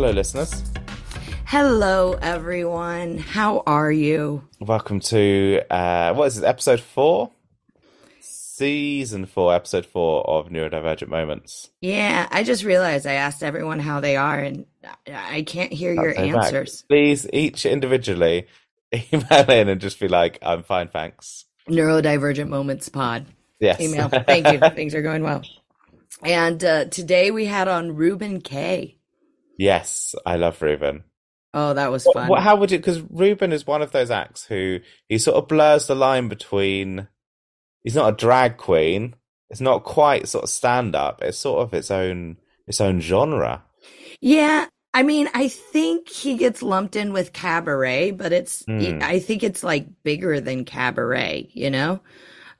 Hello, listeners. Hello, everyone. How are you? Welcome to uh, what is it? Episode four, season four, episode four of Neurodivergent Moments. Yeah, I just realized I asked everyone how they are, and I can't hear your Say back. answers. Please, each individually, email in and just be like, "I'm fine, thanks." Neurodivergent Moments Pod Yes. email. Thank you. Things are going well. And uh, today we had on Ruben K. yes, I love Reuben. Oh, that was fun. what- how would you? Because Reuben is one of those acts who he sort of blurs the line between. He's not a drag queen. It's not quite sort of stand up. It's sort of its own its own genre. Yeah, I mean, I think he gets lumped in with cabaret, but it's Hmm. I think it's like bigger than cabaret, you know?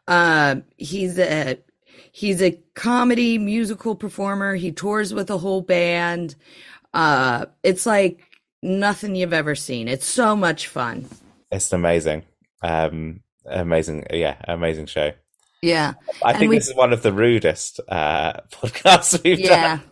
Um he's a he's a comedy musical performer. He tours with a whole band. Uh it's like nothing you've ever seen. It's so much fun. It's amazing. Um, amazing. Yeah, amazing show. Yeah. I And think we- this is one of the rudest uh, podcasts we've Yeah. done.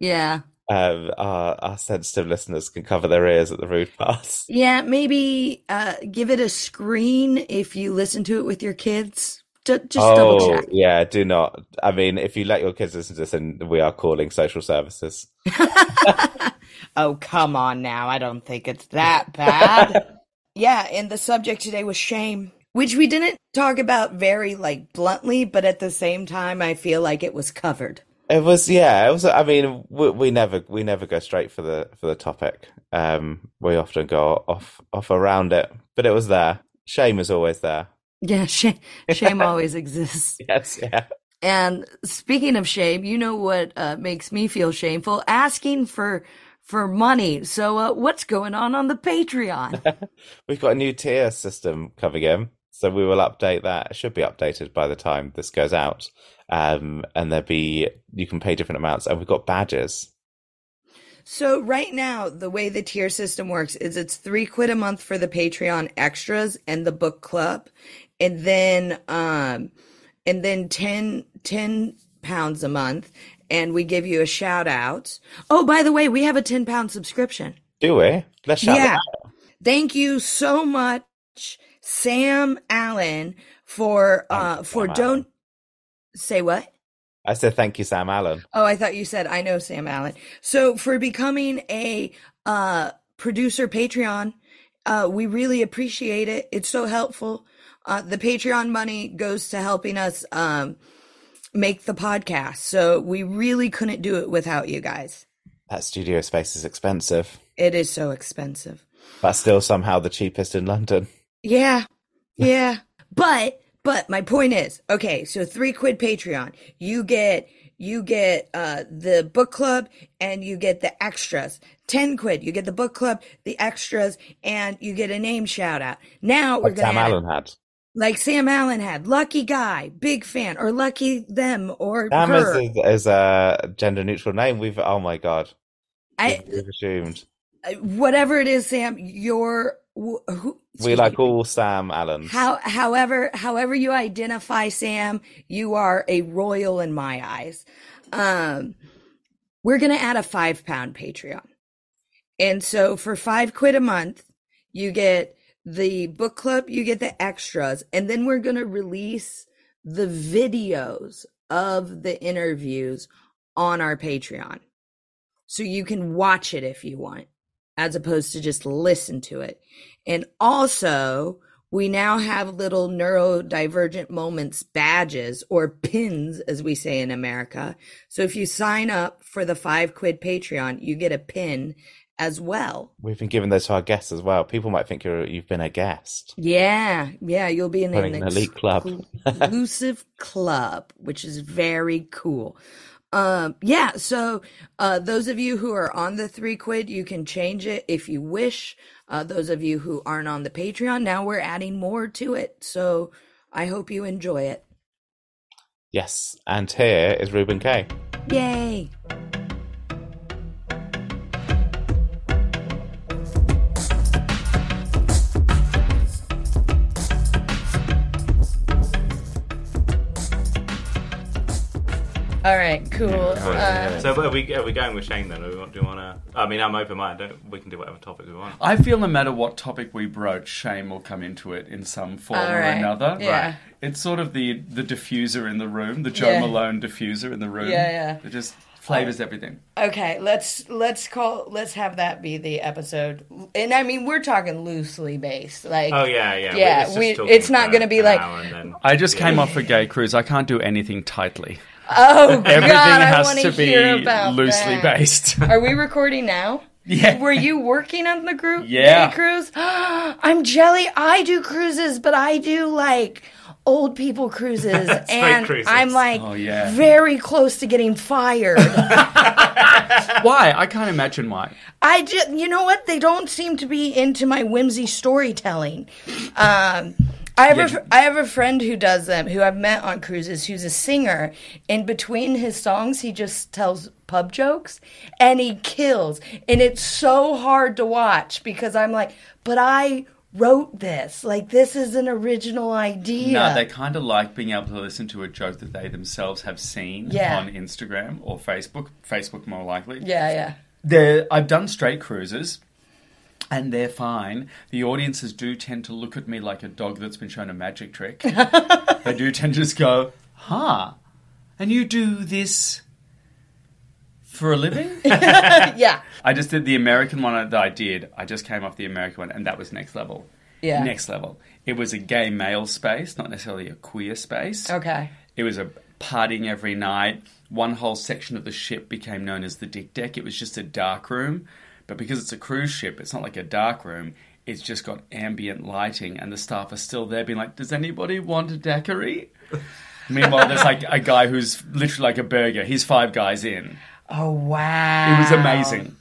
Yeah. Um, our, our sensitive listeners can cover their ears at the rude parts. Yeah, maybe uh give it a screen if you listen to it with your kids. Ju- just double oh, check. yeah, do not. I mean, if you let your kids listen to this, then we are calling social services. oh, come on now. I don't think it's that bad. yeah, and the subject today was shame, which we didn't talk about very like bluntly, but at the same time I feel like it was covered. It was, yeah, it was. I mean, we, we never, we never go straight for the for the topic. Um, we often go off off around it, but it was there. Shame is always there. Yeah, shame, shame always exists. Yes, yeah. And speaking of shame, you know what uh, makes me feel shameful? Asking for for money. So, uh, what's going on on the Patreon? We've got a new tier system coming in, so we will update that. It should be updated by the time this goes out. Um, and there'll be you can pay different amounts, and we've got badges. So right now, the way the tier system works is it's three quid a month for the Patreon extras and the book club, and then um, and then 10, 10 pounds a month, and we give you a shout out. Oh, by the way, we have a ten pound subscription. Do we? Let's shout Yeah. out. Thank you so much, Sam Allen, for uh Thanks, for Sam don't Allen. say what. I said thank you, Sam Allen. Oh, I thought you said I know Sam Allen. So for becoming a uh producer Patreon, uh we really appreciate it. It's so helpful. Uh the Patreon money goes to helping us um make the podcast. So we really couldn't do it without you guys. That studio space is expensive, It is so expensive. but still somehow the cheapest in London. Yeah. Yeah. but but my point is, okay, so 3 quid Patreon. You get you get uh the book club and you get the extras. 10 quid, you get the book club, the extras and you get a name shout out. Now we're Like going Sam to Allen had. Like Sam Allen had, lucky guy, big fan or lucky them or Sam her. is, is a gender neutral name. We've oh my god, I we've, assumed whatever it is Sam, you're who we like all Sam Allen. How, however, however you identify Sam, you are a royal in my eyes. Um, we're gonna add a five pound Patreon, and so for five quid a month, you get the book club, you get the extras, and then we're gonna release the videos of the interviews on our Patreon, so you can watch it if you want, as opposed to just listen to it. And also, we now have little neurodivergent moments badges or pins, as we say in America. So if you sign up for the five quid Patreon, you get a pin as well. We've been giving those to our guests as well. People might think you're you've been a guest. Yeah, yeah, you'll be in an an elite club. exclusive club, which is very cool. Um, yeah, so uh, those of you who are on the three quid, you can change it if you wish. Uh, those of you who aren't on the Patreon, now we're adding more to it. So I hope you enjoy it. Yes, and here is Reuben Kaye. Yay! All right, cool. Uh, So are we are we going with Shane then? Or we want, do you want to? I mean, I'm open minded. We can do whatever topic we want. I feel no matter what topic we broach, shame will come into it in some form All or right, another. yeah. It's sort of the the diffuser in the room, the Jo Yeah. Malone diffuser in the room. Yeah, yeah. It just flavors everything. Okay, let's let's call let's have that be the episode. And I mean, we're talking loosely based. Like Oh yeah, yeah. Yeah, We're just we- it's not gonna be like- then- I just Yeah. came off a gay cruise. I can't do anything tightly. Oh god, Everything I has want to be about loosely that. based. Are we recording now? yeah. Were you working on the group Yeah. cruise? I'm jelly. I do cruises, but I do like old people cruises, and cruises. I'm like Oh, yeah. very close to getting fired. Why? I can't imagine why. I just, you know what? They don't seem to be into my whimsy storytelling. Um, I have, a, Yeah. fr- I have a friend who does them, who I've met on cruises, who's a singer. And between his songs, he just tells pub jokes and he kills. And it's so hard to watch because I'm like, but I wrote this. Like, this is an original idea. No, they kind of like being able to listen to a joke that they themselves have seen Yeah. on Instagram or Facebook. Facebook more likely. yeah, yeah. They're, I've done straight cruises, and they're fine. The audiences do tend to look at me like a dog that's been shown a magic trick. they do tend to just go, "Huh," and you do this for a living? Yeah. I just did the American one that I did. I just came off the American one, and that was next level. Yeah. Next level. It was a gay male space, not necessarily a queer space. Okay. It was a partying every night. One whole section of the ship became known as the dick deck. It was just a dark room, but because it's a cruise ship, it's not like a dark room. It's just got ambient lighting, and the staff are still there, being like, "Does anybody want a daiquiri?" Meanwhile, there's like a guy who's literally like a burger. He's five guys in. Oh, wow. It was amazing.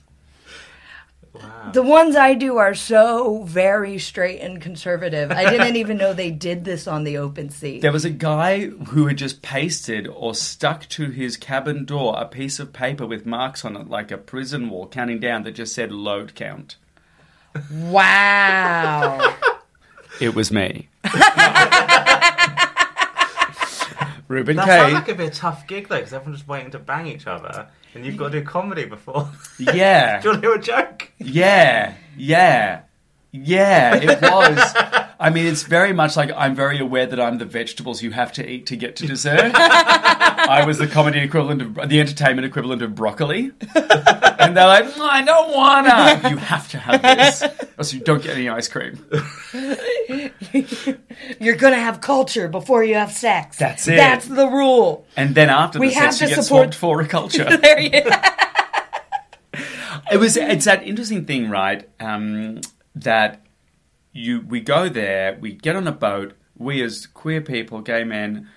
The ones I do are so very straight and conservative. I didn't even know they did this on the open sea. There was a guy who had just pasted or stuck to his cabin door a piece of paper with marks on it, like a prison wall, counting down that just said load count. Wow. It was me. Reuben That Kaye. sounds like a bit tough gig though, because everyone's just waiting to bang each other, and you've got to do comedy before. Yeah. do you want to hear a joke? Yeah. Yeah. Yeah, it was. I mean, it's very much like I'm very aware that I'm the vegetables you have to eat to get to dessert. I was the comedy equivalent of the entertainment equivalent of broccoli, and they're like, "Mm, "I don't wanna." You have to have this, or else you don't get any ice cream. You're going to have culture before you have sex. That's it. That's the rule. And then after We the have sex, you to get support- swapped for a culture. There you it was it's that interesting thing right um, that you we go there we get on a boat we as queer people gay men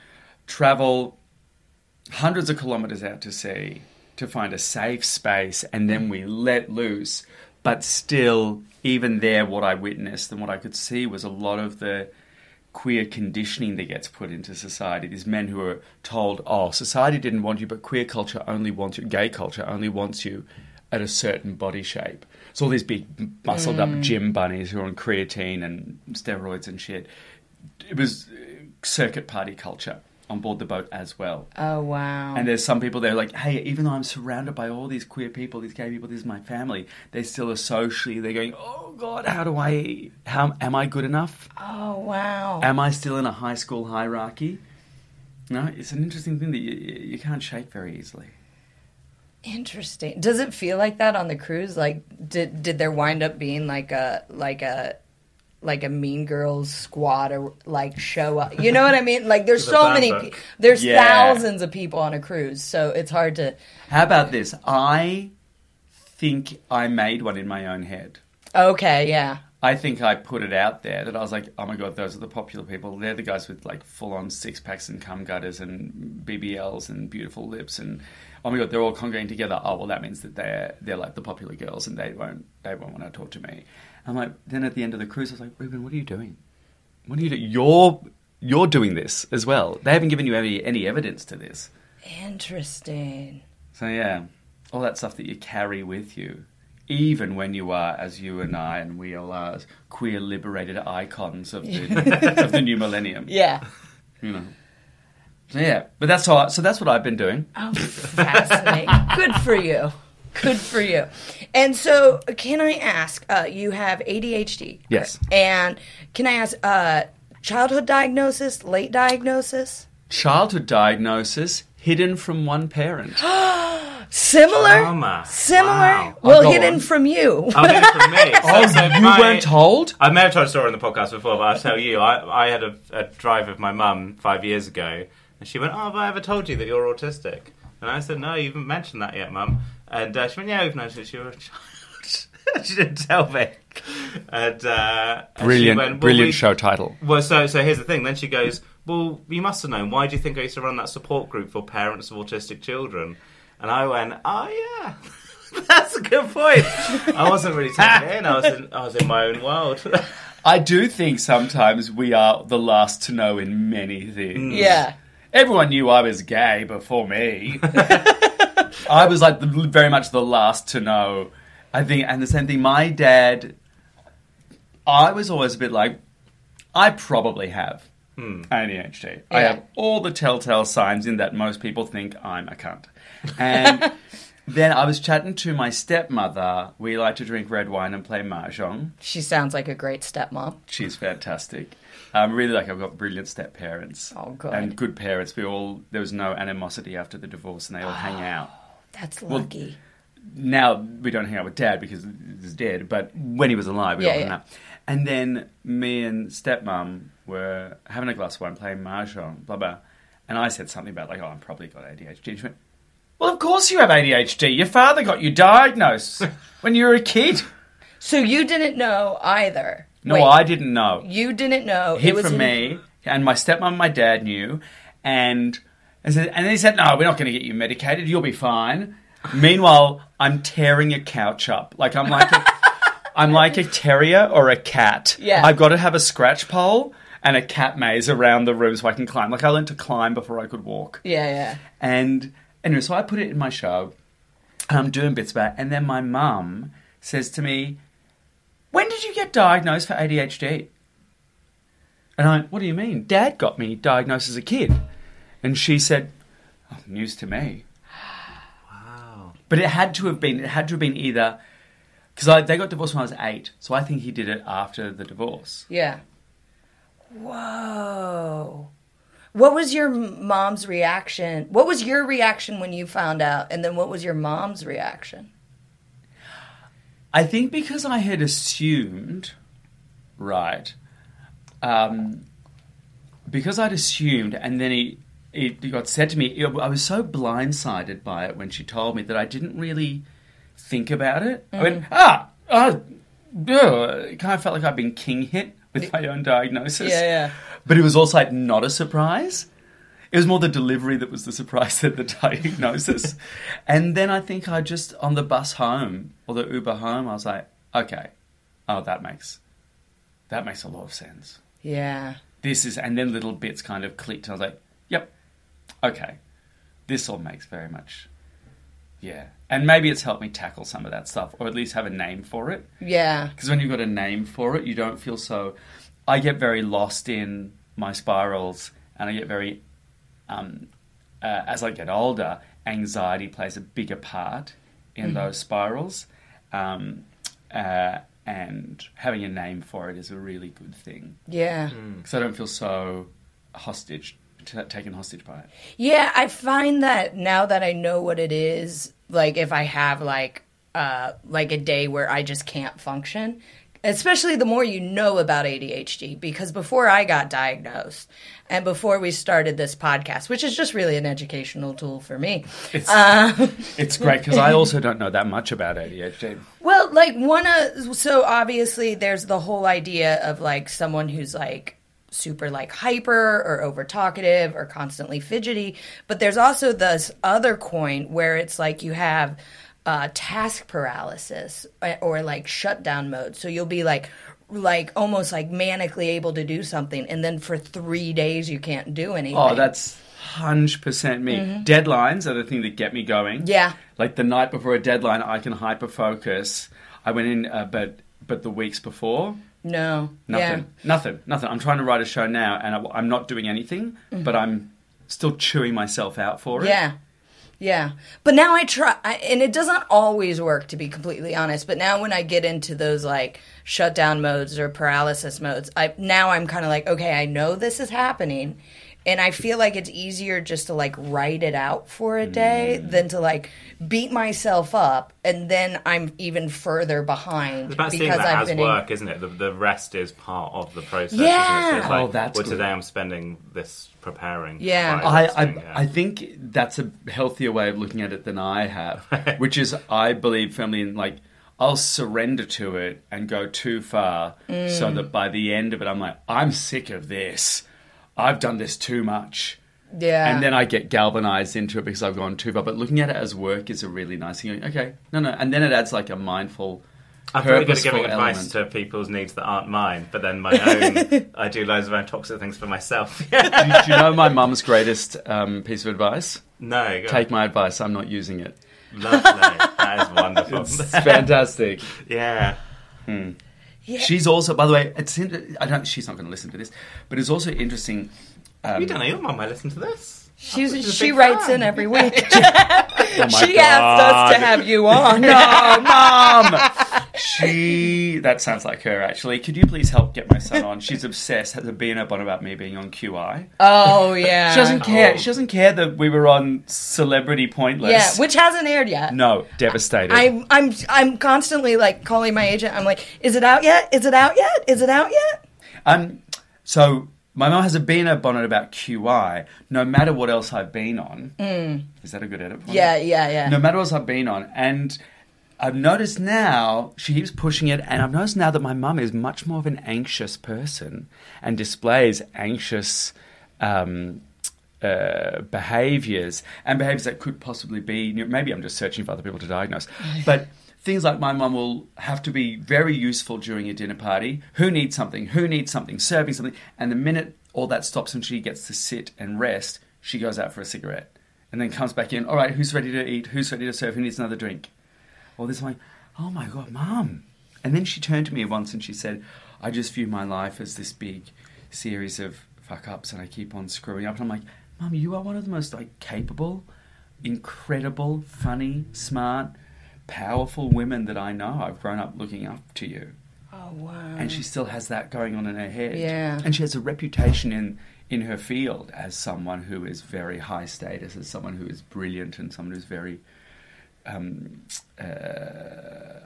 travel hundreds of kilometers out to sea to find a safe space and then we let loose but still even there what i witnessed and what i could see was a lot of the queer conditioning that gets put into society. These men who are told, oh, society didn't want you, but queer culture only wants you, gay culture only wants you at a certain body shape. It's all these big, muscled up gym bunnies who are on creatine and steroids and shit. It was uh, circuit party culture on board the boat as well. Oh, wow. And there's some people there like, hey, even though I'm surrounded by all these queer people, these gay people, this is my family, they still are socially, they're going, oh God, how do I, how am I good enough? oh, wow. Am I still in a high school hierarchy? No, it's an interesting thing that you, you can't shake very easily. Interesting. Does it feel like that on the cruise? Like, did did there wind up being like a like a like a Mean Girls squad or like show up? You know what I mean? Like, there's The so many. pe- There's Yeah. thousands of people on a cruise, so it's hard to. How about this? I think I made one in my own head. Okay, yeah. I think I put it out there that I was like, oh my god, those are the popular people. They're the guys with like full on six packs and cum gutters and BBLs and beautiful lips and oh my god, they're all congregating together. Oh well, that means that they're they're like the popular girls and they won't they won't want to talk to me. I'm like, then at the end of the cruise, I was like, Reuben, what are you doing? What are you doing? You're you're doing this as well. They haven't given you any any evidence to this. Interesting. So yeah, all that stuff that you carry with you, even when you are, as you and I and we all are, queer liberated icons of the of the new millennium. Yeah. You know, So, yeah, but that's all. So that's what I've been doing. Oh, fascinating. Good for you. Good for you. And so, can I ask? Uh, you have ADHD. Yes. And can I ask? Uh, childhood diagnosis, late diagnosis, Childhood diagnosis hidden from one parent. similar, Trauma. similar. Wow. Well, Oh, go hidden on. from you. Oh, good for me. So, Oh, so you my- weren't told? I may have told a story on the podcast before, but I'll tell you. I, I had a, a drive with my mum five years ago, and she went, "Oh, have I ever told you that you're autistic?" And I said, "No, you haven't mentioned that yet, mum." And uh, she went, "Yeah, we've noticed you're a child." she didn't tell me. And, uh, and she Brilliant, went, "Well, brilliant we- show title. Well, so so here's the thing. Then she goes, "Well, you must have known. Why do you think I used to run that support group for parents of autistic children?" And I went, "Oh yeah." That's a good point. I wasn't really taking it in. I was in, I was in my own world. I do think sometimes we are the last to know in many things. Mm. yeah. Everyone knew I was gay before me. I was like the, very much the last to know. I think, and the same thing. My dad, I was always a bit like, I probably have ADHD. I Yeah. have all the telltale signs in that most people think I'm a cunt. And then I was chatting to my stepmother. We like to drink red wine and play mahjong. She sounds like a great stepmom. She's fantastic. Um, really, like I've got brilliant step parents. Oh, good. And good parents. We all there was no animosity after the divorce, and they all hang out. That's lucky. Now we don't hang out with dad because he's dead, but when he was alive, we Yeah, all hung yeah. out. And then me and stepmom were having a glass of wine, playing mahjong, blah blah. And I said something about like, "Oh, I'm probably got ADHD." And she went, "Well, of course you have ADHD. Your father got you diagnosed when you were a kid." so you didn't know either. No, Wait, I didn't know. You didn't know. hid it was from in- me, and my stepmom and my dad knew, and and, said, and then he said, "No, we're not going to get you medicated. You'll be fine." Meanwhile, I'm tearing a couch up like I'm like a, I'm like a terrier or a cat. Yeah. I've got to have a scratch pole and a cat maze around the room so I can climb. Like I learned to climb before I could walk. Yeah, yeah. And anyway, so I put it in my show. And I'm doing bits about it. And then my mum says to me, When did you get diagnosed for ADHD? And I went, What do you mean? Dad got me diagnosed as a kid. And she said, oh, News to me. wow. But it had to have been, it had to have been either, because they got divorced when I was eight. So I think he did it after the divorce. Yeah. Whoa. What was your mom's reaction? What was your reaction when you found out? And then what was your mom's reaction? I think because I had assumed, right, um, because I'd assumed, and then he, it got said to me, I was so blindsided by it when she told me that I didn't really think about it. I went, ah, ah, ugh." it kind of felt like I'd been king hit with my own diagnosis. Yeah, yeah. But it was also like not a surprise. It was more the delivery that was the surprise than the diagnosis. and then I think I just on the bus home or the Uber home, I was like, okay, oh that makes that makes a lot of sense. Yeah. This is and then little bits kind of clicked. And I was like, yep, okay, this all makes very much, yeah. And maybe it's helped me tackle some of that stuff, or at least have a name for it. Yeah. Because when you've got a name for it, you don't feel so. I get very lost in my spirals, and I get very, um, uh, as I get older, anxiety plays a bigger part in those spirals. Um, uh, and having a name for it is a really good thing Yeah. because I don't feel so hostage, t- taken hostage by it. Yeah, I find that now that I know what it is, like if I have like uh like a day where I just can't function, especially the more you know about ADHD because before I got diagnosed and before we started this podcast, which is just really an educational tool for me. It's, Um, it's great because I also don't know that much about ADHD. Well, like one of so obviously there's the whole idea of like someone who's like super like hyper or over talkative or constantly fidgety, but there's also this other coin where it's like you have uh, task paralysis or, or like shutdown mode. So you'll be like like almost like manically able to do something and then for 3 days you can't do anything. Oh, that's hundred percent me. Deadlines are the thing that get me going. Mm-hmm. Yeah. like the night before a deadline, I can hyper focus. I went in, uh, but but the weeks before, no. nothing, Yeah. nothing, nothing. I'm trying to write a show now, and I, am not doing anything, Mm-hmm. but I'm still chewing myself out for it. Yeah. Yeah. But now I try, I, and it doesn't always work to be completely honest. But now when I get into those like shutdown modes or paralysis modes, I now I'm kind of like, okay, I know this is happening. And I feel like it's easier just to like write it out for a day Mm. than to like beat myself up and then I'm even further behind It's about seeing because that I've as been work, isn't it? The, the rest is part of the process. isn't Yeah. it? Like, Oh, that's well, good. today I'm spending this preparing. Yeah. I, I, yeah. I think that's a healthier way of looking at it than I have, which is I believe firmly in like I'll surrender to it and go too far, so that by the end of it, I'm like I'm sick of this. I've done this too much. yeah. And then I get galvanized into it because I've gone too far. But looking at it as work is a really nice thing. Okay, no, no, and then it adds like a mindful, I'm very good at purposeful giving advice to people's needs that aren't mine, but then my own, I do loads of own toxic things for myself. do, do you know my mum's greatest um, piece of advice? no, go Take my advice. I'm not using it. lovely. That is wonderful. It's fantastic. yeah. Yeah. She's also, by the way, it's in, I don't. She's not going to listen to this, but it's also interesting. Um, You don't know your mum might listen to this. She's, She's she writes fan. in every week. oh my she asked us to have you on. No, mum. She. That sounds like her. Actually, could you please help get my son on? She's obsessed. Has a bee in her bonnet about me being on QI. Oh yeah. She doesn't care. Oh. She doesn't care that we were on Celebrity Pointless. Yeah, which hasn't aired yet. no, devastated. I'm I'm I'm constantly like calling my agent. I'm like, is it out yet? Is it out yet? Is it out yet? Um, so my mum has a bee in her bonnet about QI. No matter what else I've been on, is that a good edit? Point? Mm. Yeah, yeah, yeah. No matter what else I've been on, and I've noticed now she keeps pushing it, and I've noticed now that my mum is much more of an anxious person and displays anxious. Um, uh, behaviors and behaviors that could possibly be maybe I'm just searching for other people to diagnose but things like my mum will have to be very useful during a dinner party. Who needs something? Who needs something? Serving something. And the minute all that stops and she gets to sit and rest she goes out for a cigarette and then comes back in. All right who's ready to eat? Who's ready to serve? Who needs another drink all this I'm like oh my god mum and then she turned to me once and she said I just view my life as this big series of fuck ups and I keep on screwing up and I'm like Mum, you are one of the most like capable, incredible, funny, smart, powerful women that I know. I've grown up looking up to you. Oh wow. And she still has that going on in her head. Yeah. And she has a reputation in in her field as someone who is very high status, as someone who is brilliant and someone who's very um, uh,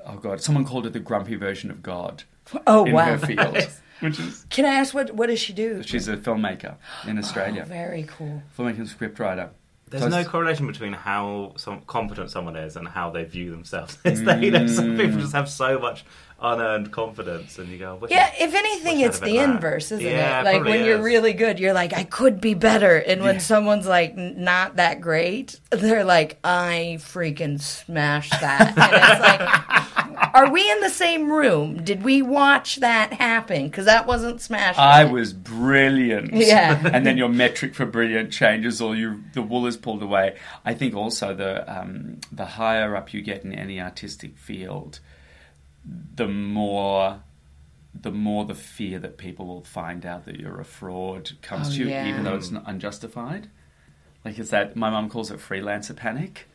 oh god, someone called her the grumpy version of God oh in wow. her field, which is Can I ask what what does she do? she's a filmmaker in Australia, Oh, very cool. filmmaker and scriptwriter. There's So no correlation between how some competent someone is and how they view themselves. Is there? You know, some people just have so much unearned confidence, and you go, "Wish Yeah, I- if anything, wish it's the bit of that." inverse, isn't Yeah, it? Like probably when you're really good, you're like, I could be better, and when Yeah. someone's like not that great, they're like, I freaking smashed that, and it's like, are we in the same room? Did we watch that happen? Because that wasn't smashed. I was brilliant. Yeah. and then your metric for brilliant changes, or you the wool is pulled away. I think also the um, the higher up you get in any artistic field, the more the more the fear that people will find out that you're a fraud comes Oh, to you, yeah. even though it's not unjustified. Like it's that my mum calls it freelancer panic.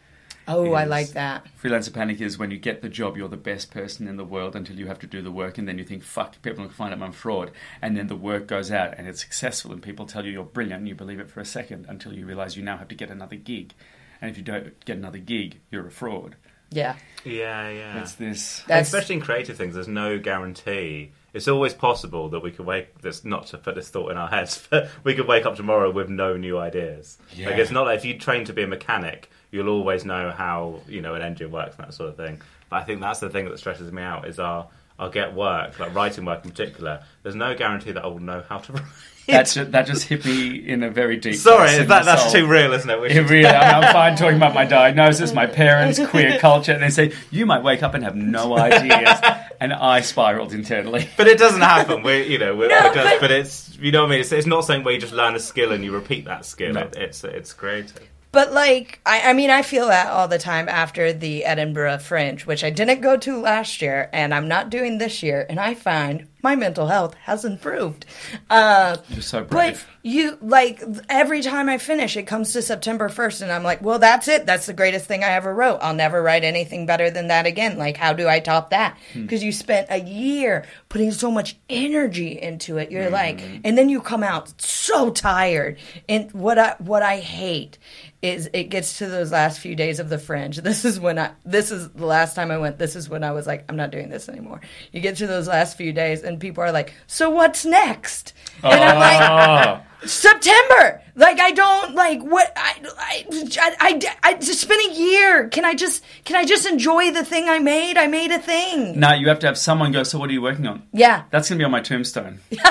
oh, I like that. Freelancer panic is when you get the job, you're the best person in the world until you have to do the work, and then you think, fuck, people will find out I'm fraud. And then the work goes out and it's successful, and people tell you you're brilliant, and you believe it for a second until you realize you now have to get another gig. And if you don't get another gig, you're a fraud. Yeah, yeah, yeah. It's this. that's Especially in creative things, there's no guarantee. It's always possible that we could wake. This not to put this thought in our heads, but we could wake up tomorrow with no new ideas. Yeah. Like it's not like if you train to be a mechanic, you'll always know how you know an engine works and that sort of thing. But I think that's the thing that stresses me out is our I'll get work, like writing work in particular. There's no guarantee that I will know how to write. That just, that just hit me in a very deep. Sorry, place that, that's soul. too real, isn't it? It really, I mean, I'm fine talking about my diagnosis, my parents, queer culture, and they say you might wake up and have no ideas, and I spiraled internally. But it doesn't happen. We're, you know, we're, No, we're just, but- but it's, you know what I mean. It's, it's not something where you just learn a skill and you repeat that skill. No. It, it's, it's creative. But like, I, I mean, I feel that all the time after the Edinburgh Fringe, which I didn't go to last year, and I'm not doing this year. And I find my mental health has improved. Uh, You're so but brave. you like every time I finish, it comes to September 1st, and I'm like, well, that's it. That's the greatest thing I ever wrote. I'll never write anything better than that again. Like, how do I top that? Hmm. Because you spent a year putting so much energy into it. Hmm. You're like, and then you come out so tired. And what I what I hate is it gets to those last few days of the fringe. This is when I this is the last time I went. This is when I was like, I'm not doing this anymore. You get to those last few days, and people are like, so what's next? And I'm like. Oh, September. Like I don't like what I I, I I I just been a year. Can I just can I just enjoy the thing I made? I made a thing. now you have to have someone go. So what are you working on? Yeah. That's gonna be on my tombstone.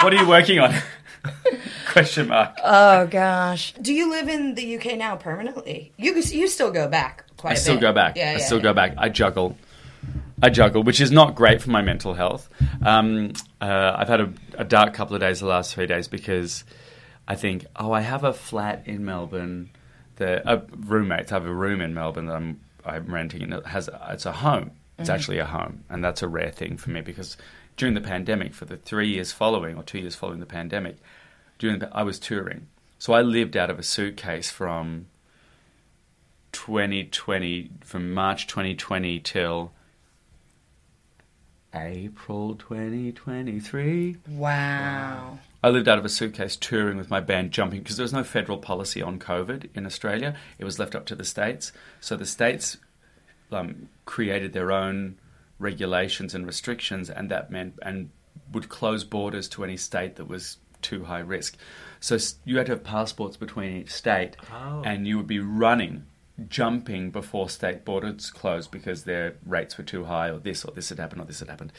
what are you working on? Question mark. Oh gosh. Do you live in the UK now permanently? You you still go back quite I a still bit. go back. Yeah, I yeah, still yeah. go back. I juggle. I juggle, which is not great for my mental health. Um, uh, I've had a, a dark couple of days the last three days because I think, oh, I have a flat in Melbourne. The uh, roommates I have a room in Melbourne that I'm I'm renting, and it has it's a home. It's Mm-hmm. actually a home, and that's a rare thing for me because during the pandemic, for the three years following or two years following the pandemic, during the, I was touring, so I lived out of a suitcase from 2020 from March 2020 till April 2023. Wow. I lived out of a suitcase touring with my band, jumping because there was no federal policy on COVID in Australia. It was left up to the states. So the states um, created their own regulations and restrictions, and that meant and would close borders to any state that was too high risk. So you had to have passports between each state, Oh. and you would be running, jumping before state borders closed because their rates were too high, or this or this had happened, or this had happened.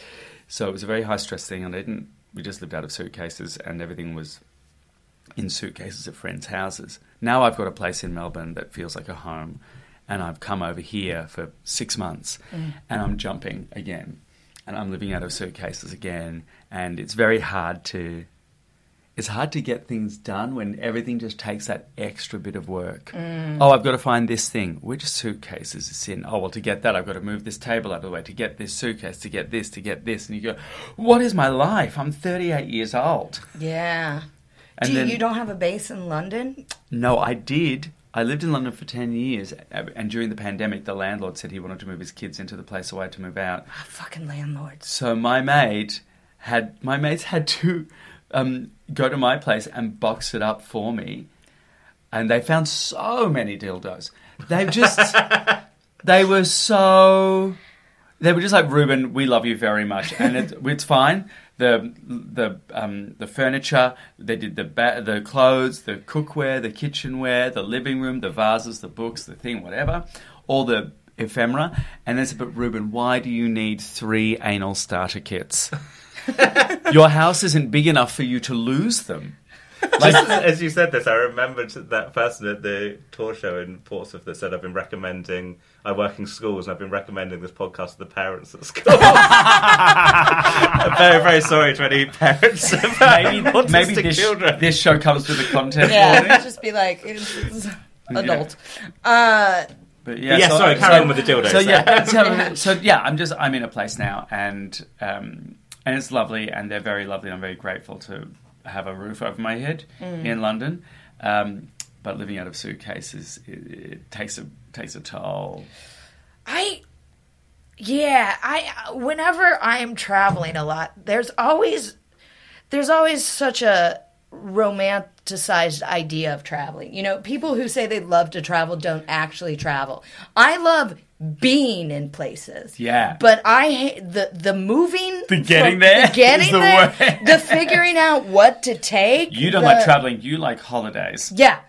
So it was a very high stress thing, and I didn't. We just lived out of suitcases, and everything was in suitcases at friends' houses. Now I've got a place in Melbourne that feels like a home, and I've come over here for six months, mm. and I'm jumping again, and I'm living out of suitcases again, and it's very hard to. It's hard to get things done when everything just takes that extra bit of work. Oh, I've got to find this thing. Which suitcase is this in? Oh, well, to get that, I've got to move this table out of the way. To get this suitcase, to get this, to get this. And you go, what is my life? I'm 38 years old. Yeah. And Do you, then- you don't have a base in London? No, I did. I lived in London for 10 years, and during the pandemic, the landlord said he wanted to move his kids into the place, so I had to move out. Ah, fucking landlords. So my maid had, my mates had to um, go to my place and box it up for me, and they found so many dildos. They just, they were so, they were just like, Reuben, we love you very much, and it, it's fine. The the um, the furniture, they did the ba- the clothes, the cookware, the kitchenware, the living room, the vases, the books, the thing, whatever, all the ephemera. And they said, "But Reuben, why do you need three anal starter kits? Your house isn't big enough for you to lose them." Like, as you said this, I remembered that person at the tour show in Portsmouth that said, I've been recommending, I work in schools, and I've been recommending this podcast to the parents at school. I'm very, very sorry to any parents of Maybe, maybe this, children. this show comes with a content Yeah, warning. just be like it's, it's adult. Uh, But yeah, Yeah, sorry, carry on with the dildos. So yeah, so, so yeah, I'm just I'm in a place now, and um, and it's lovely, and they're very lovely. I'm very grateful to have a roof over my head in London. Um, but living out of suitcases, it, it takes a takes a toll. I yeah, I whenever I'm traveling a lot, there's always there's always such a romanticized idea of traveling. You know, people who say they love to travel don't actually travel. I love being in places. Yeah. But I hate the the moving The getting there the getting the there, the figuring out what to take. You don't the- like traveling. You like holidays. yeah.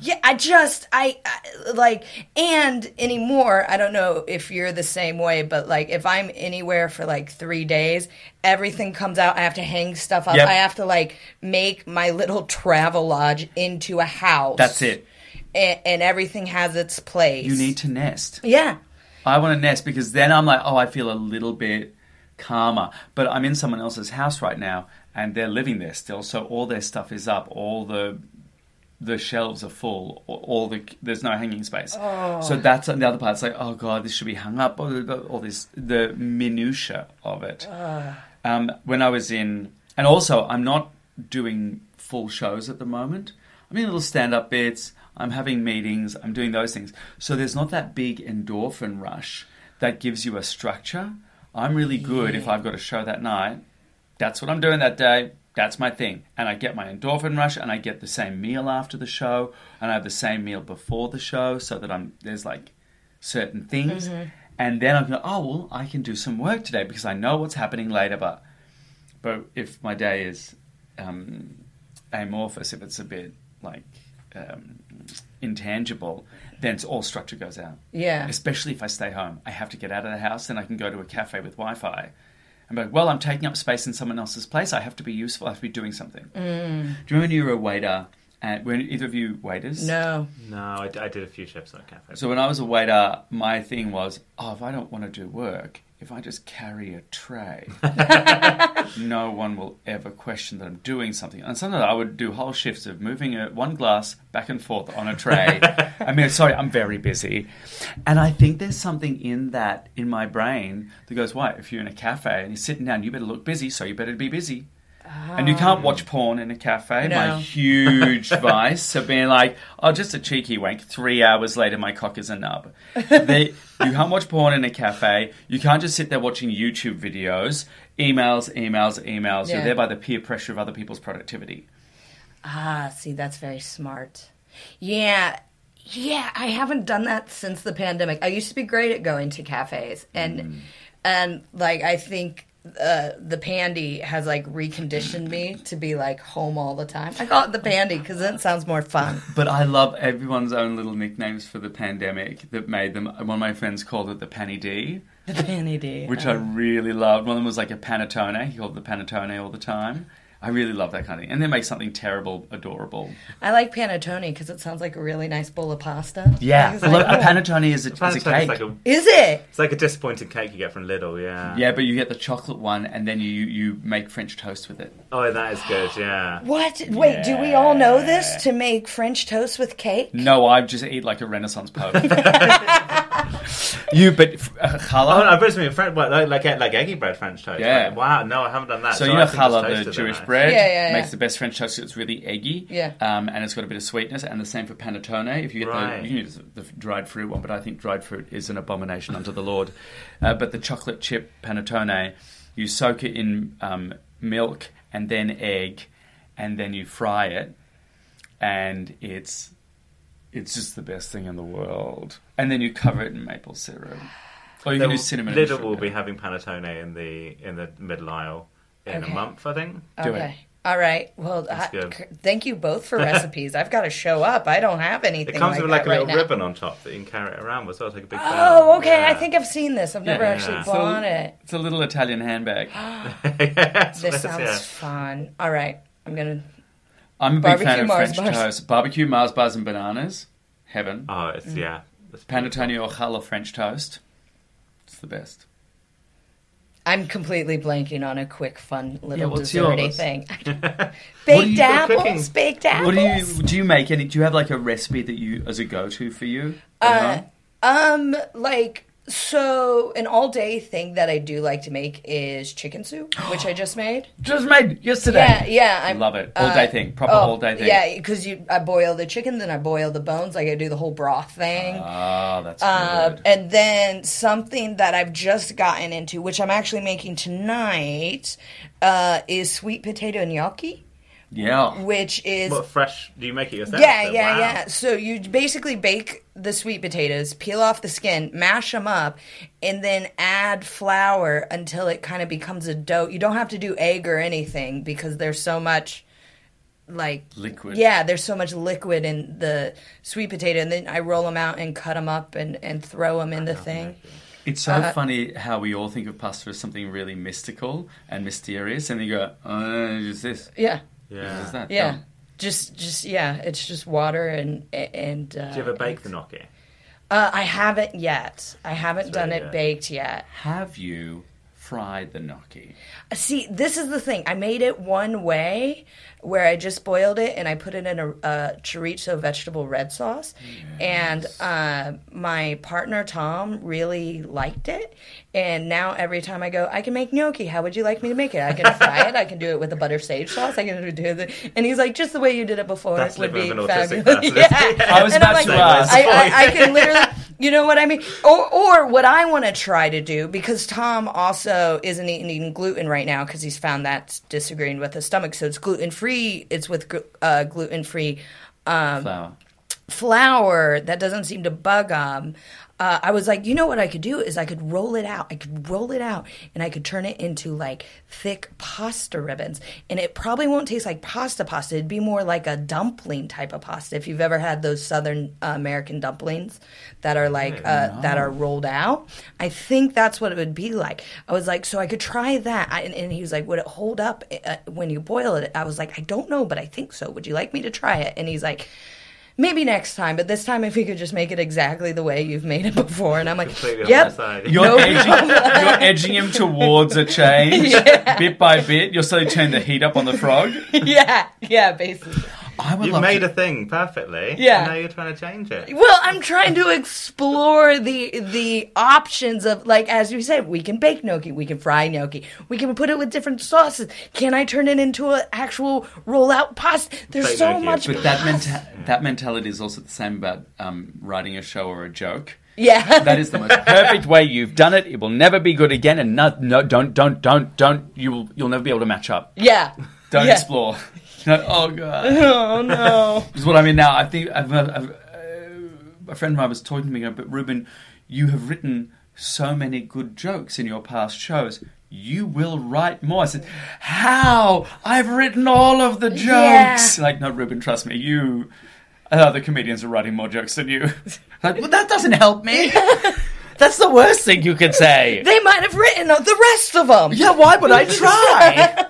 Yeah, I just I, I like and anymore, I don't know if you're the same way, but like if I'm anywhere for like 3 days, everything comes out, I have to hang stuff up. Yep. I have to like make my little travel lodge into a house. That's it. And, and everything has its place. You need to nest. Yeah. I want to nest because then I'm like, oh, I feel a little bit calmer. But I'm in someone else's house right now, and they're living there still, so all their stuff is up. All the the shelves are full. All the there's no hanging space. So that's the other part. It's like, oh god, this should be hung up. All, this the minutia of it. Um, when I was in, and also I'm not doing full shows at the moment. I'm in little stand-up bits. I'm having meetings. I'm doing those things. So there's not that big endorphin rush that gives you a structure. I'm really good if I've got a show that night. That's what I'm doing that day. That's my thing. And I get my endorphin rush and I get the same meal after the show and I have the same meal before the show so that I'm there's like certain things. And then I'm going, oh well, I can do some work today because I know what's happening later. But but if my day is um, amorphous, if it's a bit like um, intangible, then it's, all structure goes out. Yeah. Especially if I stay home, I have to get out of the house, then I can go to a cafe with Wi-Fi. I'm like, well, I'm taking up space in someone else's place. I have to be useful. I have to be doing something. Mm. Do you remember when you were a waiter? And were either of you waiters? No. No, I, I did a few shifts at a cafe. So when I was a waiter, my thing was, oh, if I don't want to do work, if I just carry a tray, no one will ever question that I'm doing something. And sometimes I would do whole shifts of moving a, one glass back and forth on a tray. I mean, sorry, I'm very busy. And I think there's something in that, in my brain, that goes, why? If you're in a cafe and you're sitting down, you better look busy, so you better be busy. And you can't watch porn in a cafe. No. My huge vice of being like, oh, just a cheeky wank. Three hours later, my cock is a nub. They, you can't watch porn in a cafe. You can't just sit there watching YouTube videos, emails, emails, emails. You're there by the peer pressure of other people's productivity. Ah, see, that's very smart. Yeah. Yeah, I haven't done that since the pandemic. I used to be great at going to cafes and and like I think uh, the pandy has like reconditioned me to be like home all the time. I call it the pandy because then it sounds more fun. But I love everyone's own little nicknames for the pandemic that made them. One of my friends called it the Panny D, The pandy. which I really loved. One of them was like a panettone. He called it the panettone all the time. I really love that kind of thing. And then make something terrible adorable. I like panettone because it sounds like a really nice bowl of pasta. Yeah, It's well, a oh, panettone is a, is a Panettone's cake. like a, is it? it's like a disappointing cake you get from Lidl, yeah. Yeah, but you get the chocolate one, and then you you make French toast with it. Oh, that is good, yeah. What? Wait, do we all know this to make French toast with cake? No, I just eat like a Renaissance pope. you, but uh, Oh, challah. no, but it's French, like, like, like eggy bread French toast. Yeah. Like, wow, no, I haven't done that. So you I know think challah, the Jewish it. bread, Yeah, yeah, yeah. makes the best French toast. It's really eggy, Yeah. um, and it's got a bit of sweetness. And the same for panettone. If you get Right. the, you can use the dried fruit one, but I think dried fruit is an abomination unto the Lord. Uh, but the chocolate chip panettone, you soak it in um, milk and then egg, and then you fry it, and it's it's just the best thing in the world. And then you cover it in maple syrup. Or you There can do will- cinnamon. and Lidl will be having panettone in the in the middle aisle in Okay. a month, I think. Do okay. All right. Well, I, good. thank you both for recipes. I've got to show up. I don't have anything It comes like with like that a little right now. ribbon on top that you can carry it around with, so it's like a big bell. Oh, okay. I think I've seen this. I've never Yeah. actually So- bought it. It's a little Italian handbag. yes, This sounds yeah. fun. All right. I'm gonna. I'm a big Barbecue fan of Mars French bars. toast. Barbecue Mars bars and bananas. Heaven. Oh, Mm. it's yeah. It's. Panettone or challah French toast. It's the best. I'm completely blanking on a quick, fun little Yeah, what's desserty yours? thing. What Baked do you- apples. cooking? Baked apples. What do you do? You make any? Do you have like a recipe that you as a go to for you? Uh, at home? Um, like so, an all-day thing that I do like to make is chicken soup, which I just made. Just made yesterday. Yeah, yeah, I Love it. All day thing. Proper oh, all day thing. Yeah, because you, I boil the chicken, then I boil the bones. Like I do the whole broth thing. Ah, that's Uh, good. and then something that I've just gotten into, which I'm actually making tonight, uh, is sweet potato gnocchi, yeah. which is What fresh? Do you make it yourself? yeah, then? yeah, Wow. yeah. So you basically bake the sweet potatoes, peel off the skin, mash them up, and then add flour until it kind of becomes a dough. You don't have to do egg or anything because there's so much like Liquid. Yeah, there's so much liquid in the sweet potato, and then I roll them out and cut them up and and throw them in the thing. It's so Uh, funny how we all think of pasta as something really mystical and mysterious, and you go, "Oh, it's this, Yeah, Yeah. it's that." yeah. Done. Just, just yeah. It's just water and and. Uh, Do you ever bake the gnocchi? Uh, I haven't yet. I haven't It's done it good. baked yet. Have you fried the gnocchi? See, this is the thing. I made it one way where I just boiled it and I put it in a, a chorizo vegetable red sauce. And uh, my partner Tom really liked it. And now every time I go, I can make gnocchi. How would you like me to make it? I can fry it. I can do it with a butter sage sauce. I can do it. And he's like, just the way you did it before That's would be with an autistic fabulous. person. yeah. I was And I'm about to like, ask. I, I, I can literally, you know what I mean? Or, or what I want to try to do, because Tom also isn't eating, eating gluten right now because he's found that's disagreeing with his stomach. So it's gluten free. It's with uh, gluten free Flour. flour that doesn't seem to bug him. Uh, I was like, you know what I could do is I could roll it out. I could roll it out and I could turn it into like thick pasta ribbons. And it probably won't taste like pasta pasta. It'd be more like a dumpling type of pasta. If you've ever had those Southern uh, American dumplings that are like, uh, that are rolled out, I think that's what it would be like. I was like, so I could try that. I, and, and he was like, would it hold up uh, when you boil it? I was like, I don't know, but I think so. Would you like me to try it? And he's like, Maybe next time, but this time if you could just make it exactly the way you've made it before. And I'm like, yep. You're, No edging, you're edging him towards a change bit by bit. You're slowly turning the heat up on the frog. yeah, yeah, basically. I would You've love made to, a thing perfectly. Yeah. And now you're trying to change it. Well, I'm trying to explore the the options of like as you said, we can bake gnocchi, we can fry gnocchi, we can put it with different sauces. Can I turn it into an actual roll out pasta? There's Bake so gnocchi. much. But that menta- that mentality is also the same about um, writing a show or a joke. yeah, That is the most perfect way you've done it. It will never be good again, and no, no, don't, don't, don't, don't. You will, you'll never be able to match up. yeah. Don't Yeah. explore. No, oh god, Oh no. this is what I mean now. I think I've, I've, uh, a friend of mine was talking to me, going, but Reuben, you have written so many good jokes in your past shows. You will write more. I said, "How? I've written all of the jokes." Yeah. Like, no, Reuben, trust me. You, other comedians are writing more jokes than you. like, well, that doesn't help me. That's the worst thing you could say. They might have written the rest of them. Yeah, why would I try?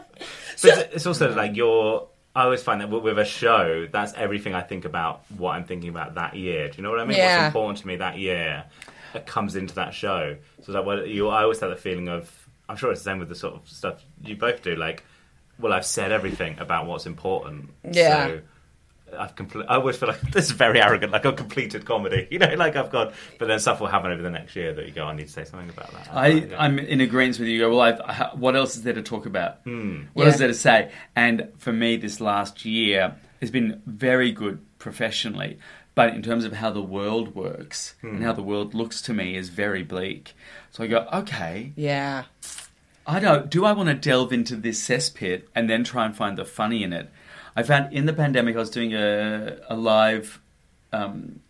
But it's also like you're. I always find that with- a show, that's everything I think about what I'm thinking about that year. Do you know what I mean? Yeah. What's important to me that year comes into that show. So that well, you, I always have the feeling of. I'm sure it's the same with the sort of stuff you both do. Like, well, I've said everything about what's important. Yeah. So I've complete. I always feel like this is very arrogant. Like I've completed comedy. You know, like I've got. But then stuff will happen over the next year that you go. I need to say something about that. I, Yeah. I'm in agreement with you. You Go, well, I've, I, what else is there to talk about? Hmm. What else Yeah. is there to say? And for me, this last year has been very good professionally, but in terms of how the world works Hmm. and how the world looks to me is very bleak. So I go, okay, Yeah. I don't. Do I want to delve into this cesspit and then try and find the funny in it? I found in the pandemic, I was doing a a live um,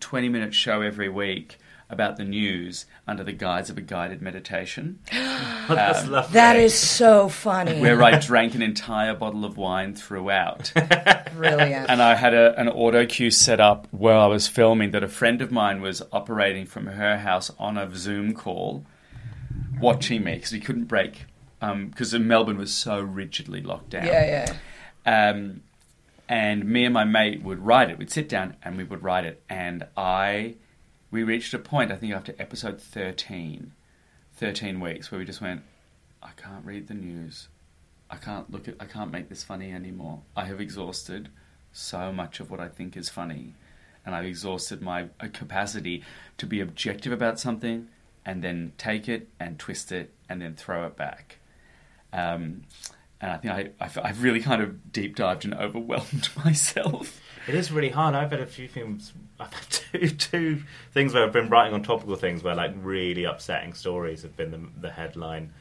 twenty minute show every week about the news under the guise of a guided meditation, that's lovely. That is so funny. where I drank an entire bottle of wine throughout. Brilliant. and I had a, an auto cue set up where I was filming that a friend of mine was operating from her house on a Zoom call, watching me because we couldn't break because Melbourne was so rigidly locked down. Yeah, yeah. Um, and me and my mate would write it. We'd sit down and we would write it. And I, we reached a point, I think after episode 13, 13 weeks, where we just went, I can't read the news. I can't look at, I can't make this funny anymore. I have exhausted so much of what I think is funny. And I've exhausted my uh, capacity to be objective about something and then take it and twist it and then throw it back. Um, and I think I, I've, I've really kind of deep dived and overwhelmed myself. It is really hard. I've had a few things. I've had two two things where I've been writing on topical things where like really upsetting stories have been the, the headline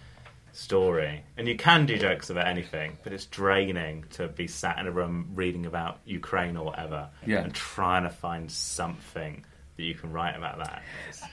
story. And you can do jokes about anything, but it's draining to be sat in a room reading about Ukraine or whatever, Yeah. and trying to find something that you can write about that.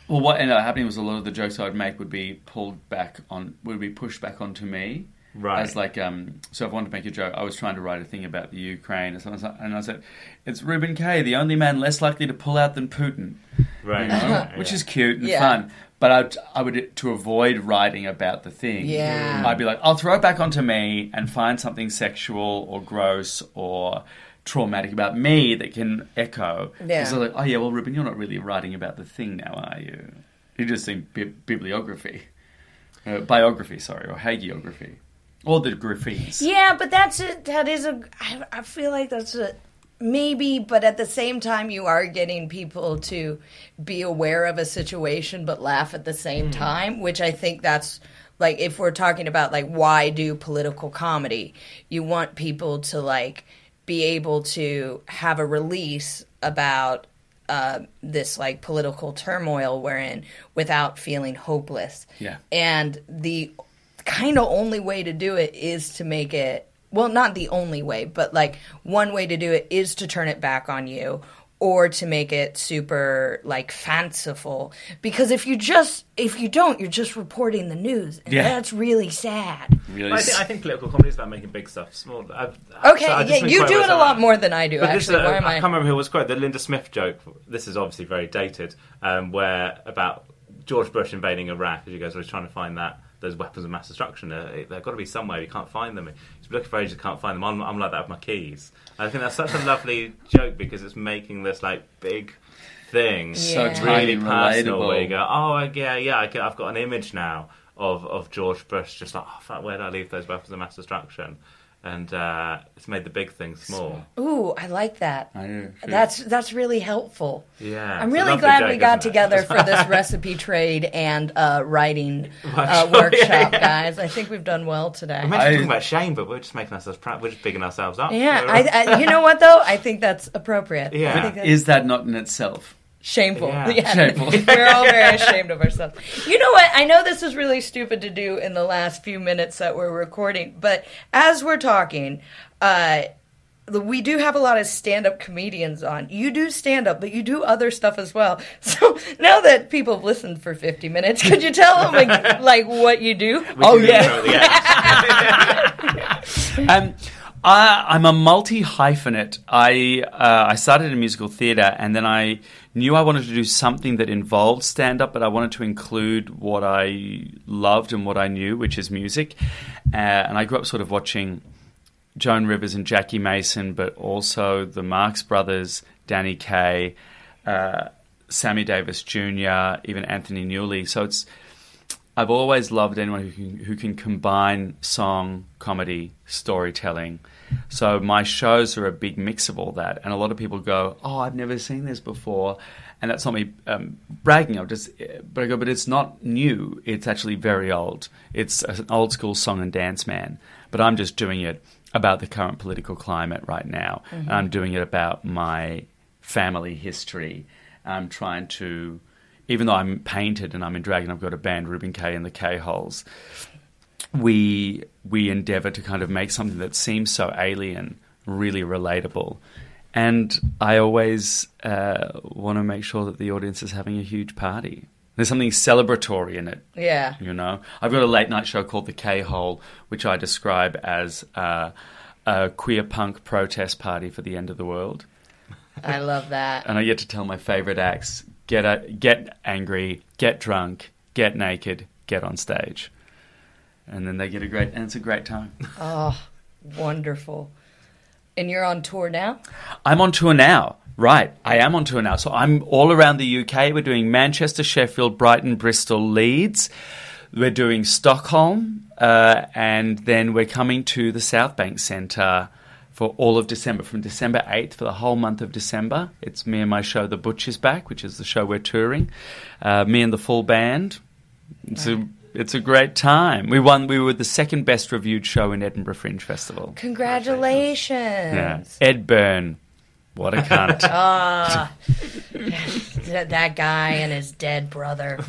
Well, what ended up happening was a lot of the jokes I would make would be pulled back on, would be pushed back onto me. Right. As like, um, so if I wanted to make a joke, I was trying to write a thing about the Ukraine, and, so I was like- and I said, "It's Reuben Kaye, the only man less likely to pull out than Putin," right, you know? right, which yeah. is cute and Yeah. fun. But I'd, I would to avoid writing about the thing. Yeah. I'd be like, I'll throw it back onto me and find something sexual or gross or traumatic about me that can echo. Yeah. So like, oh yeah, well, Reuben, you're not really writing about the thing now, are you? You're just doing bi- bibliography. Uh, biography, sorry, or hagiography. Or the graphies. Yeah, but that's it. That is a. I, I feel like that's a maybe, but at the same time, you are getting people to be aware of a situation but laugh at the same time, which I think that's like if we're talking about like why do political comedy, you want people to like be able to have a release about uh, this like political turmoil we're in without feeling hopeless. Yeah. And the kind of only way to do it is to make it well, not the only way, but like one way to do it is to turn it back on you or to make it super like fanciful because if you just if you don't you're just reporting the news and Yeah. that's really sad Really I s- think, I think political comedy is about making big stuff small. I've, okay so yeah you quite do it a lot more than i do But this, actually uh, why am I i can't remember who it was quoted. The Linda Smith joke. This is obviously very dated. Um, where about George Bush invading Iraq, as you guys were trying to find that those weapons of mass destruction. Uh, they've got to be somewhere. You can't find them. He's been looking for ages, can't find them. I'm, I'm like that with my keys. I think that's such a lovely joke because it's making this like big thing So Yeah. really personal. relatable. Where you go, oh yeah, yeah, I can, I've got an image now of of George Bush, just like, oh fuck, where did I leave those weapons of mass destruction? And uh, it's made the big thing small. ooh i like that I do, that's that's really helpful Yeah, I'm really glad joke, we got together for this recipe trade and uh, writing uh, workshop, guys. I think we've done well today. We're meant I- be talking about shame, but we're just making ourselves proud. We're just bigging ourselves up. Yeah, I, I, you know what though? I think that's appropriate. Yeah. I think that's Is that not in itself? Shameful. Yeah. Yeah. Shameful. We're all very ashamed of ourselves. You know what? I know this is really stupid to do in the last few minutes that we're recording, but as we're talking, uh, we do have a lot of stand-up comedians on. You do stand-up, but you do other stuff as well. So now that people have listened for 50 minutes, could you tell them like, like what you do? we Oh, can yeah. go at the end. Um, I, I'm a multi hyphenate. I uh, I started in musical theatre, and then I knew I wanted to do something that involved stand up, but I wanted to include what I loved and what I knew, which is music. Uh, and I grew up sort of watching Joan Rivers and Jackie Mason, but also the Marx Brothers, Danny Kaye, uh, Sammy Davis Jr., even Anthony Newley. So it's I've always loved anyone who can who can combine song, comedy, storytelling. So my shows are a big mix of all that, and a lot of people go, "Oh, I've never seen this before," and that's not me um, bragging. I'm just, but I go, but it's not new. It's actually very old. It's an old school song and dance man, but I'm just doing it about the current political climate right now. And I'm doing it about my family history. I'm trying to even though I'm painted and I'm in drag and I've got a band, Reuben Kaye and the K Holes, we we endeavour to kind of make something that seems so alien really relatable. And I always uh, want to make sure that the audience is having a huge party. There's something celebratory in it. Yeah. You know, I've got a late night show called The Kaye Hole, which I describe as uh, a queer punk protest party for the end of the world I love that. and I get to tell my favorite acts get a, get angry, get drunk, get naked, get on stage, and then they get a great and it's a great time. Oh, wonderful. And you're on tour now? I'm on tour now. Right, I am on tour now. So I'm all around the UK. We're doing Manchester, Sheffield, Brighton, Bristol, Leeds. We're doing Stockholm, uh, and then we're coming to the South Bank Centre for all of December, from December 8th for the whole month of December. It's me and my show, The Butcher's Back, which is the show we're touring. Uh, me and the full band. It's a it's a great time. We won. We were the second best reviewed show in Edinburgh Fringe Festival. Congratulations. Yeah, Ed Byrne, what a cunt. Ah, that, that guy and his dead brother.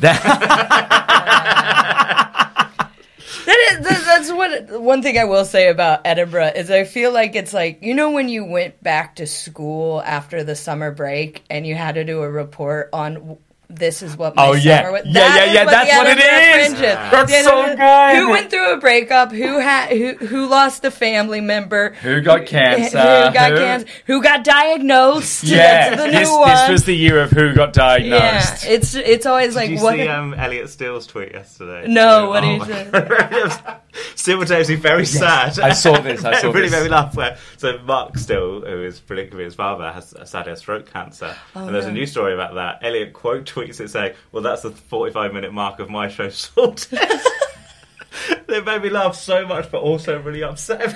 That is that, that's what one thing I will say about Edinburgh is I feel like it's like you know when you went back to school after the summer break and you had to do a report on this is what my Oh, yeah. summer was. Yeah, That yeah, yeah, what that's what it Edinburgh is. That's The so Edinburgh- good. Who went through a breakup? Who had who who lost a family member? Who got cancer? Who got Who- cancer? Who got diagnosed? Yeah, That's the new this, one. this was the year of who got diagnosed yeah, it's it's always like Did you what. see um, Elliot Steel's tweet yesterday? No, what oh did he say? God. Simultaneously very sad. I saw this, I saw really this. made me laugh. Where, so Mark Steel, who is predictably his father, has sadly has throat cancer, Oh, and there's no. a new story about that. Elliot quote tweets it saying, "Well, that's the 45 minute mark of my show sorted." it made me laugh so much, but also really upset.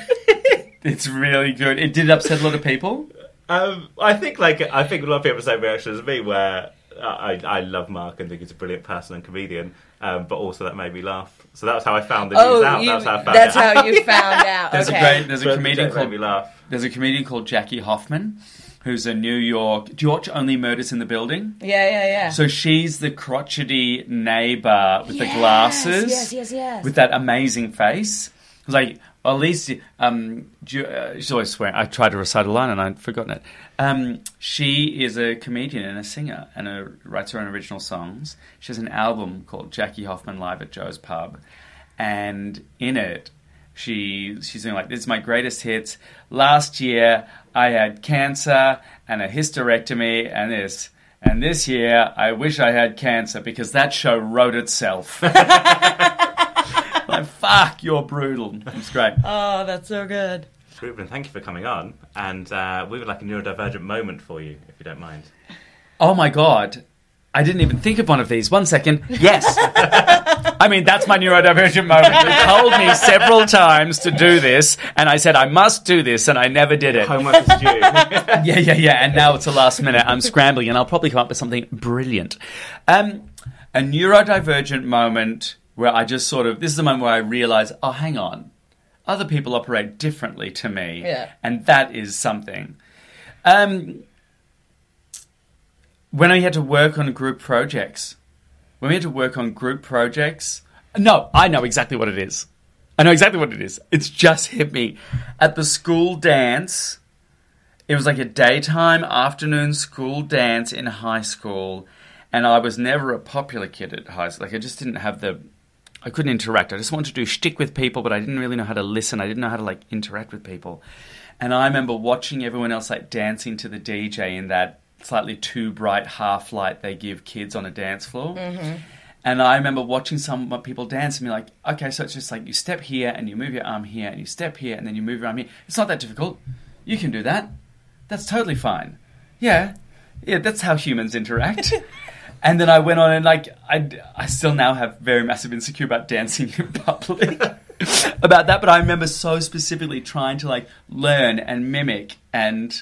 It's really good. It did upset a lot of people. Um, I think like I think a lot of people have the same reaction as me, where I, I love Mark and think he's a brilliant person and comedian, um, but also that made me laugh. So that's how I found the news Oh, out. you, that's how I found that's it out. how you found out. There's okay. a great there's a But comedian it made called me laugh. there's a comedian called Jackie Hoffman, who's a New York. Do you watch Only Murders in the Building? Yeah, yeah, yeah. So she's the crotchety neighbor with the glasses, Yes, yes, yes. with that amazing face. Like well, at least um, Ju- uh, she's always swearing. I tried to recite a line and I'd forgotten it. Um, she is a comedian and a singer and a, writes her own original songs. She has an album called Jackie Hoffman Live at Joe's Pub, and in it, she she's doing like this is my greatest hits. Last year, I had cancer and a hysterectomy and this. And this year, I wish I had cancer because that show wrote itself. like, fuck, you're brutal. It's great. oh, that's so good. Reuben, thank you for coming on, and uh, we would like a neurodivergent moment for you, if you don't mind. Oh my god. I didn't even think of one of these. One second. Yes. I mean, that's my neurodivergent moment. They told me several times to do this, and I said I must do this, and I never did it. Homework is due. yeah, yeah, yeah. And now it's the last minute. I'm scrambling, and I'll probably come up with something brilliant. Um, a neurodivergent moment where I just sort of this is the moment where I realize, oh, hang on, other people operate differently to me, Yeah. and that is something. Um, when I had to work on group projects, when we had to work on group projects, no, I know exactly what it is. I know exactly what it is. It's just hit me at the school dance. It was like a daytime afternoon school dance in high school, and I was never a popular kid at high school. Like I just didn't have the, I couldn't interact. I just wanted to do shtick with people, but I didn't really know how to listen. I didn't know how to like interact with people. And I remember watching everyone else like dancing to the DJ in that slightly too bright half light they give kids on a dance floor. Mm-hmm. And I remember watching some people dance and be like, okay, so it's just like you step here and you move your arm here and you step here and then you move your arm here. It's not that difficult. You can do that. That's totally fine. Yeah. Yeah, that's how humans interact. and then I went on and like I, I still now have very massive insecure about dancing in public about that, but I remember so specifically trying to like learn and mimic and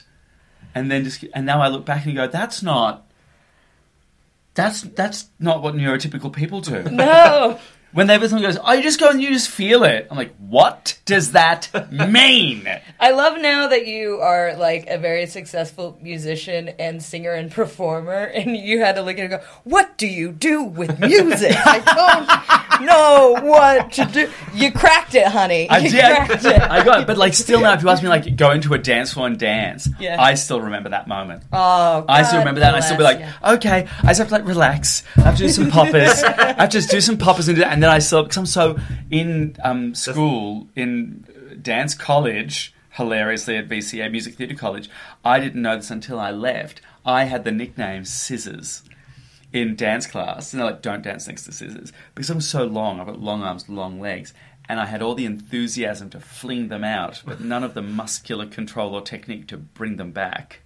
and then just and now I look back and go, that's not that's that's not what neurotypical people do. No. When they someone goes, oh, you just go and you just feel it. I'm like, what does that mean? I love now that you are like a very successful musician and singer and performer, and you had to look at it and go, What do you do with music? I don't know what to do. You cracked it, honey. I you did. cracked it. I got it. But like, still now, if you ask me, like, go into a dance floor and dance, Yeah. I still remember that moment. Oh, I still God remember that. And I still be like, ya. okay, I just have to like relax. I have to do some poppers. I have to just do some poppers and do that. And then I still, because I'm so in um, school, in dance college, hilariously at VCA Music Theatre College, I didn't know this until I left. I had the nickname Scissors in dance class. And they're like, don't dance next to Scissors. Because I'm so long, I've got long arms, long legs. And I had all the enthusiasm to fling them out, but none of the muscular control or technique to bring them back.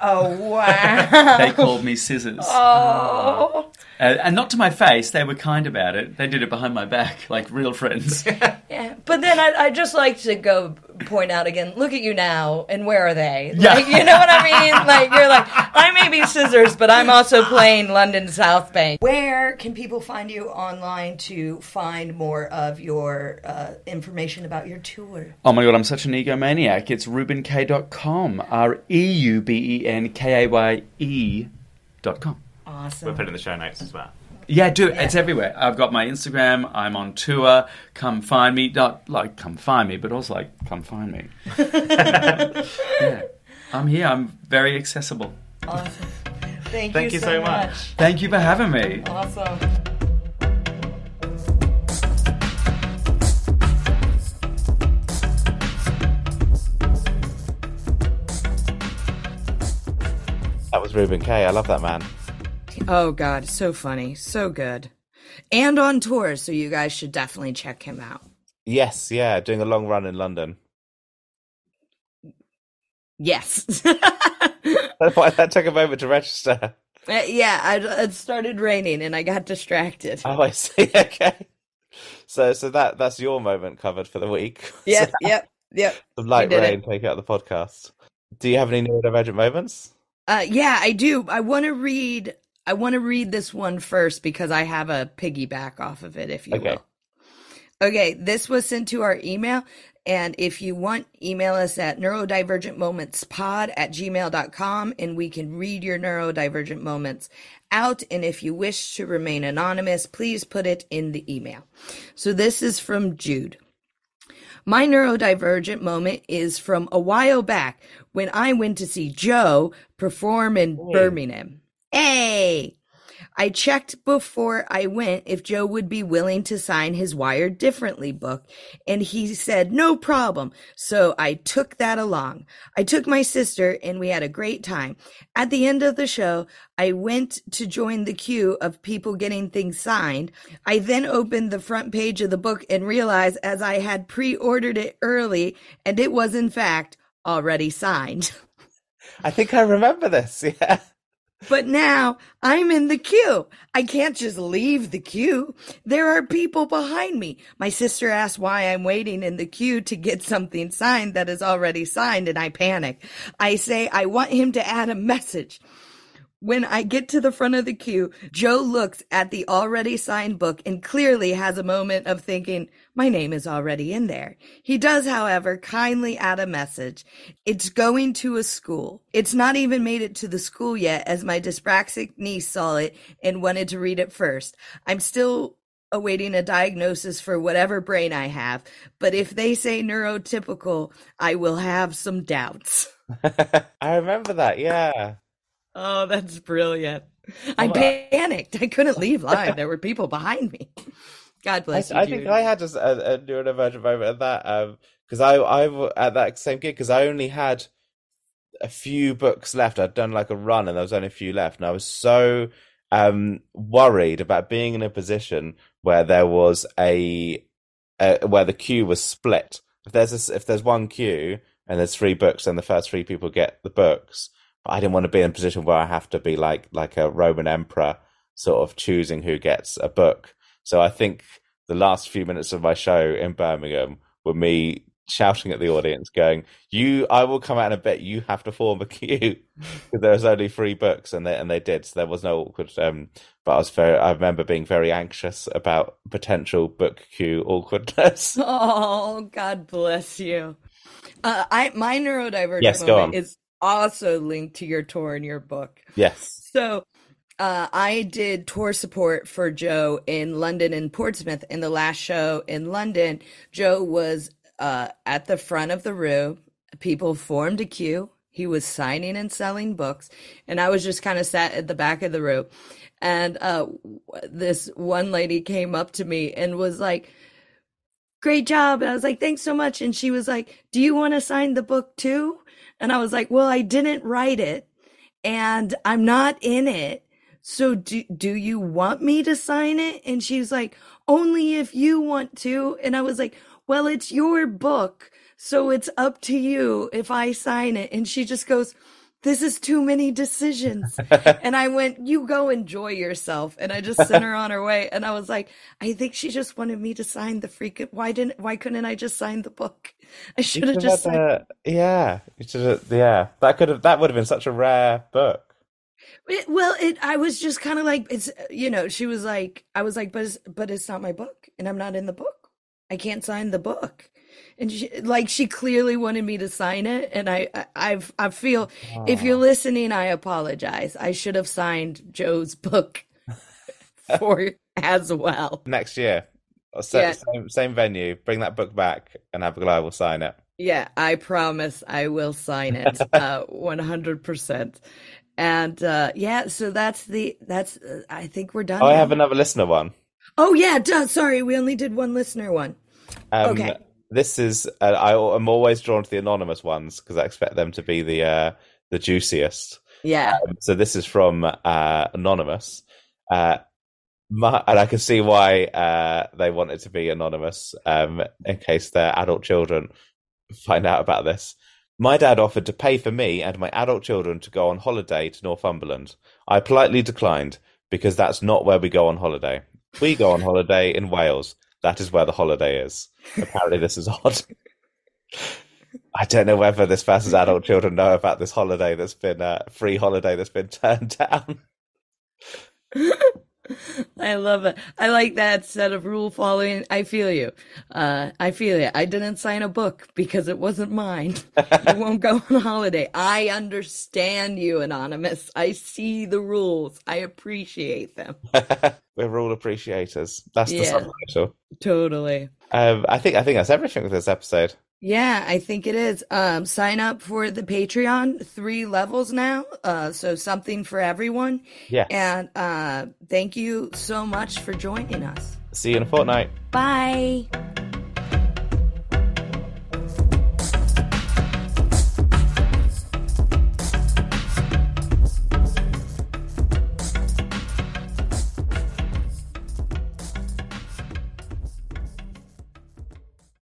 Oh, wow. They called me Scissors. oh. Uh, and not to my face, they were kind about it. They did it behind my back, like real friends. Yeah. But then I, I just like to go point out again, look at you now, and where are they? Yeah. Like, you know what I mean? Like, you're like, I may be scissors, but I'm also playing London South Bank. Where can people find you online to find more of your uh, information about your tour? oh my god, I'm such an egomaniac. It's reubenkaye.com. R E U B E N K A Y E dot com. Awesome. We'll put it in the show notes as well. Yeah, do it. It's everywhere. I've got my Instagram. I'm on tour. Come find me. Not like come find me, but also like come find me. yeah, I'm here. I'm very accessible. Awesome. Thank, Thank you so much. Thank you for having me. Awesome. Was Reuben Kaye. I love that man. Oh God, so funny, so good, and on tour. So you guys should definitely check him out. Yes, yeah, doing a long run in London. Yes. Why that took a moment to register. Uh, yeah, I, it started raining and I got distracted. Oh, I see. Okay. So, so that that's your moment covered for the week. Yep, yep, yep. Some light did it. rain take out the podcast. Do you have any new neurodivergent moments? Uh, yeah, I do. I want to read. I want to read this one first because I have a piggyback off of it, if you Okay. will. Okay, this was sent to our email. And if you want, email us at neurodivergentmomentspod at gmail.com and we can read your neurodivergent moments out. And if you wish to remain anonymous, please put it in the email. So this is from Jude. My neurodivergent moment is from a while back when I went to see Joe perform in Birmingham. Hey! I checked before I went if Joe would be willing to sign his Wired Differently book, and he said no problem. So I took that along. I took my sister, and we had a great time. At the end of the show, I went to join the queue of people getting things signed. I then opened the front page of the book and realized as I had pre-ordered it early, and it was in fact already signed. I think I remember this. Yeah. But now I'm in the queue. I can't just leave the queue. There are people behind me. My sister asks why I'm waiting in the queue to get something signed that is already signed, and I panic. I say I want him to add a message. When I get to the front of the queue, Joe looks at the already signed book and clearly has a moment of thinking, my name is already in there. He does, however, kindly add a message. It's going to a school. It's not even made it to the school yet as my dyspraxic niece saw it and wanted to read it first. I'm still awaiting a diagnosis for whatever brain I have, but if they say neurotypical, I will have some doubts. I remember that. Yeah. Oh, that's brilliant. I panicked. I couldn't leave live. There were people behind me. God I, bless you. I think I had just a, a neurodivergent moment at that because I I w- at that same gig because I only had a few books left. I'd done like a run and there was only a few left, and I was so um worried about being in a position where there was a, a where the queue was split. If there's a s if there's one queue and there's three books and the first three people get the books, but I didn't want to be in a position where I have to be like like a Roman emperor, sort of choosing who gets a book. So I think the last few minutes of my show in Birmingham were me shouting at the audience, going, "You, I will come out in a bit. You have to form a queue because there's only three books, and they and they did. So there was no awkward. Um, but I was very. I remember being very anxious about potential book queue awkwardness. Oh, God bless you. Uh, I my neurodivergent Yes, moment is also linked to your tour and your book. yes. So, uh, I did tour support for Joe in London and Portsmouth. In the last show in London, Joe was uh, at the front of the room. People formed a queue. He was signing and selling books, and I was just kind of sat at the back of the room. And uh, this one lady came up to me and was like, great job. And I was like, thanks so much. And she was like, do you want to sign the book too? And I was like, well, I didn't write it and I'm not in it. So do, do you want me to sign it? And she was like, only if you want to. And I was like, well, it's your book. So it's up to you if I sign it. And she just goes, this is too many decisions. and I went, you go enjoy yourself. And I just sent her on her way. And I was like, I think she just wanted me to sign the freaking, why didn't, why couldn't I just sign the book? I should have just signed. a- yeah, you should have, yeah. That could have that would have been such a rare book. It, well, it, I was just kind of like, it's, you know, she was like, I was like, but it's, but it's not my book and I'm not in the book. I can't sign the book. And she, like, she clearly wanted me to sign it. And I, I, I've, I feel if you're listening, I apologize. I should have signed Joe's book for as well. Next year, Yeah. same same venue. Bring that book back, and Abigoliah will sign it. Yeah, I promise I will sign it uh 100%. And uh yeah, so that's the that's uh, I think we're done. Oh, I have another listener one. Oh yeah, duh, sorry, we only did one listener one. Um, Okay. This is uh, I, I'm always drawn to the anonymous ones because I expect them to be the uh, the juiciest. Yeah. So this is from uh, anonymous, uh, my, and I can see why uh, they want it to be anonymous um, in case their adult children find out about this. My dad offered to pay for me and my adult children to go on holiday to Northumberland. I politely declined because that's not where we go on holiday. We go on holiday in Wales. That is where the holiday is. Apparently, this is odd. I don't know whether this person's adult children know about this holiday that's been a uh, free holiday that's been turned down. I love it. I like that set of rule following. I feel you. Uh, I feel you. I didn't sign a book because it wasn't mine. you won't go on holiday. I understand you, Anonymous. I see the rules. I appreciate them. We're rule appreciators. That's the yeah, subtitle. Totally. Um, I think I think that's everything with this episode. Yeah, I think it is. Um, sign up for the Patreon, three levels now. Uh, so something for everyone. Yeah. And uh, thank you so much for joining us. See you in a fortnight. Bye.